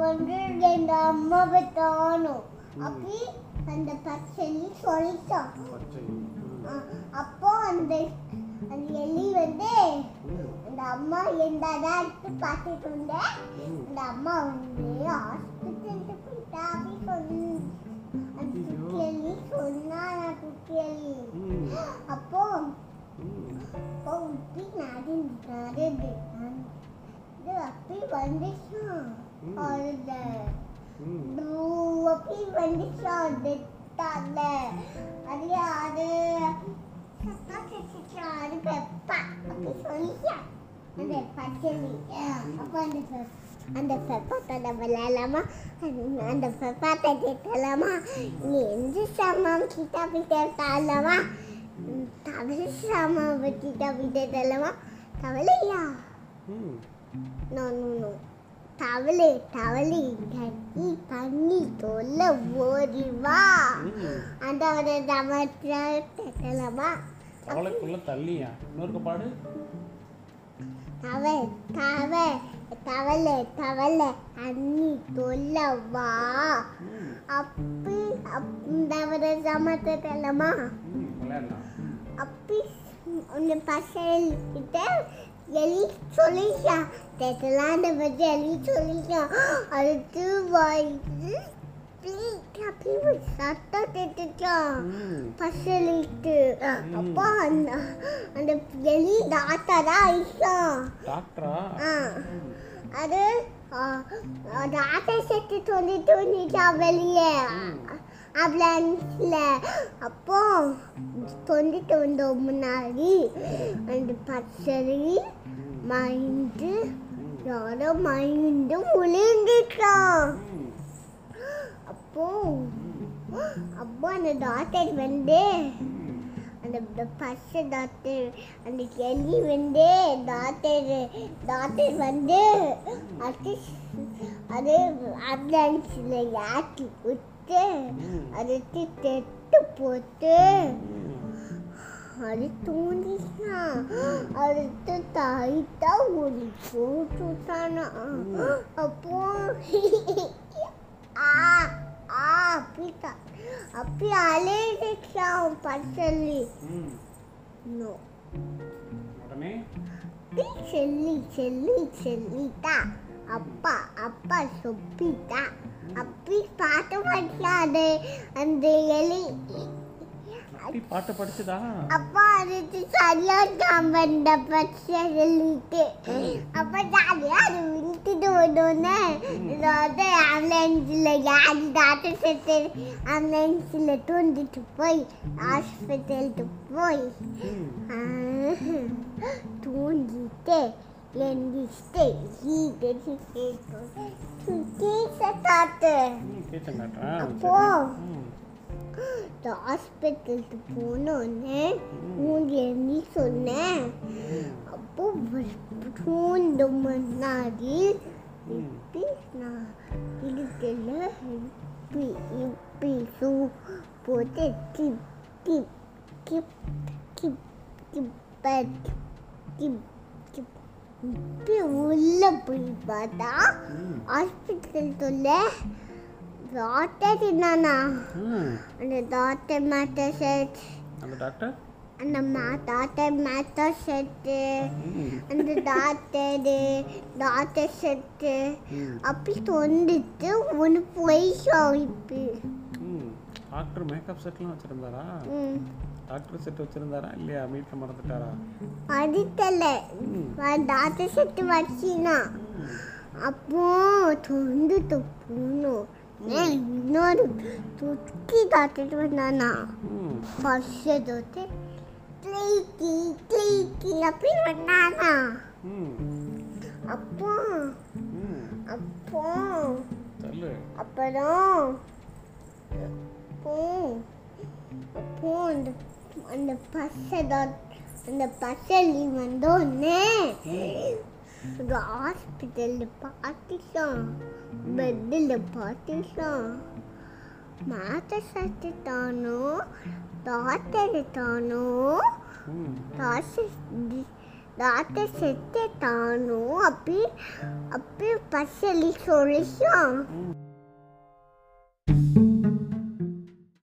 வந்து எங்க அம்மாவை தானும் அப்படி அந்த பச்சனி சொல்லிட்டான் அப்போ அந்த அந்த எலி வந்து அந்த அம்மா எந்த எடுத்து பார்த்துட்டு இருந்தேன் அந்த அம்மா வந்து ஹாஸ்பிட்டலுக்கு போயிட்டா அப்படி சொல்லி. அந்த குட்டி எலி சொன்னாங்க குட்டி எலி. அப்போ நடந்து நடந்து வந்துச்சான். அழுத. அப்படி வந்துச்சான் அந்த தல அது அது சத்தா கேட்டுச்சா அது பெப்பா அப்படி சொல்லிச்சா அந்த பச்சளி அப்போ அந்த பெ- அந்த பெப்பாத்தோட விளையாடலாமா அந்த- அந்த பெப்பாத்தை கேட்கலாமா நீ எந்த சாமான் கிட்ட கேட்கலாமா தவளை சாமான் கிட்ட போய் கேட்கலாமா தவளையா நோ நோ நோ தவளை தவளை கட்டி பண்ணி தொல்ல ஓடி வா ம். அந்த ஒரு தமத்தை கேட்கலாமா தவளைக்குள்ள தள்ளியா இன்னொரு பாடு தவளை தவளை தவளை தவளை அண்ணி தொல்ல வா ம். அப்படி அந்த ஒரு தமத்தை கேட்கலாமா ம். எலி சொல்லிச்சா தெட்டலாம் பற்றி எலி சொல்லிச்சா அடுத்து ஒரு சத்தம் கேட்டுச்சான் ம். பசலிட்டு அப்போ அந்த அந்த எலி டாக்டரா ஆயிடுச்சான் டாக்டரா அது டாக்டர் செட்டு சொல்லிட்டு வந்துச்சா வெளியே. ஆம்புலன்ஸ்ல அப்போ தொண்டிட்டு வந்த முன்னாடி. அந்த பச்சரி மைண்டு யாரோ மைண்டு முழுந்துட்டான் அப்போ அப்போ அந்த டாக்டர் வந்து அந்த பச்சை டாக்டர் அந்த எலி வந்து டாக்டர் டாக்டர் வந்து அது அது ஆம்புலன்ஸில் ஏற்றி விட்டு அதுக்கு தெட்டு போட்டு தூண்டினா அடுத்து தாய்த்தா ஒரு போட்டுட்டானா அப்போ ஆ ஆ அப்படிட்டா அப்படி அலையிடுச்சான் பச்சல்லி ம். நோ செல்லி செல்லி செல்லிட்டா அப்பா அப்பா சொப்பிட்டா அப்படி பாட்டு படிச்சாது அந்த எலி அப்படி பாட்டு படிச்சதா அப்பா அதுக்கு சரியா வந்த பச்சை சொல்லிட்டு அப்ப ஜாலியா அது விழுத்துட்டு வந்தோடனே அதாவது ஆம்புலன்ஸ்ல யாரு டாக்டர் செட்டு ஆம்புலன்ஸ்ல தூண்டிட்டு போய் ஹாஸ்பிட்டலுக்கு போய் எந்திரிச்சிட்டு ஈட்டு காட்டு காட்டுறேன் அப்போ ம். ஹாஸ்பிட்டலுக்கு போனோடனே மூஞ்சி எண்ணி சொன்னேன். அப்போ தூண்டு முன்னாடி. இப்படி நான் இடுக்கல இப்படி இப்படி சூ போட்டு டிப் டிப் டிப் டிப் டிப் டிப் டிப் இப்படி உள்ள போய் பார்த்தா. ஹாஸ்பிட்டல் சொல்ல என்னன்னா ம். அந்த டாக்டர் மேட்டர் செட் அந்த டாக்டர் அந்த மா டாக்டர் மேட்டர் செட்டு ம். அந்த டாக்டரு செட்டு ம். அப்படி தொண்டுட்டு ஒன்று போயிச்சோம் இப்போ ம். டாக்டர் மேக்கப் செட்லாம் வச்சிருந்தாரா? டாக்டர் செட் வச்சிருந்தாரா? இல்லையா? வீட்டில் மறந்துட்டாரா. Doctor set வச்சினா. ம். அப்போ தொண்டுட்டு போகணும் இன்னொரு துக்கி டாக்டர் வந்தானா தொட்டு கிளீக்கி கிளீக்கி அப்படி வந்தானா. அப்போ. அப்போ அப்புறம் அப்போ அப்போ அந்த அந்த டாக் அந்த பசலி வந்தோடனே ஒரு ஹாஸ்பிட்டலில் பார்த்துச்சான் பெட்டில் பார்த்துச்சான் மாத்த சத்துட்டானோ டாக்டர் தானோ ம். டாக்டர் டாக்டர் செத்துட்டானோ அப்படி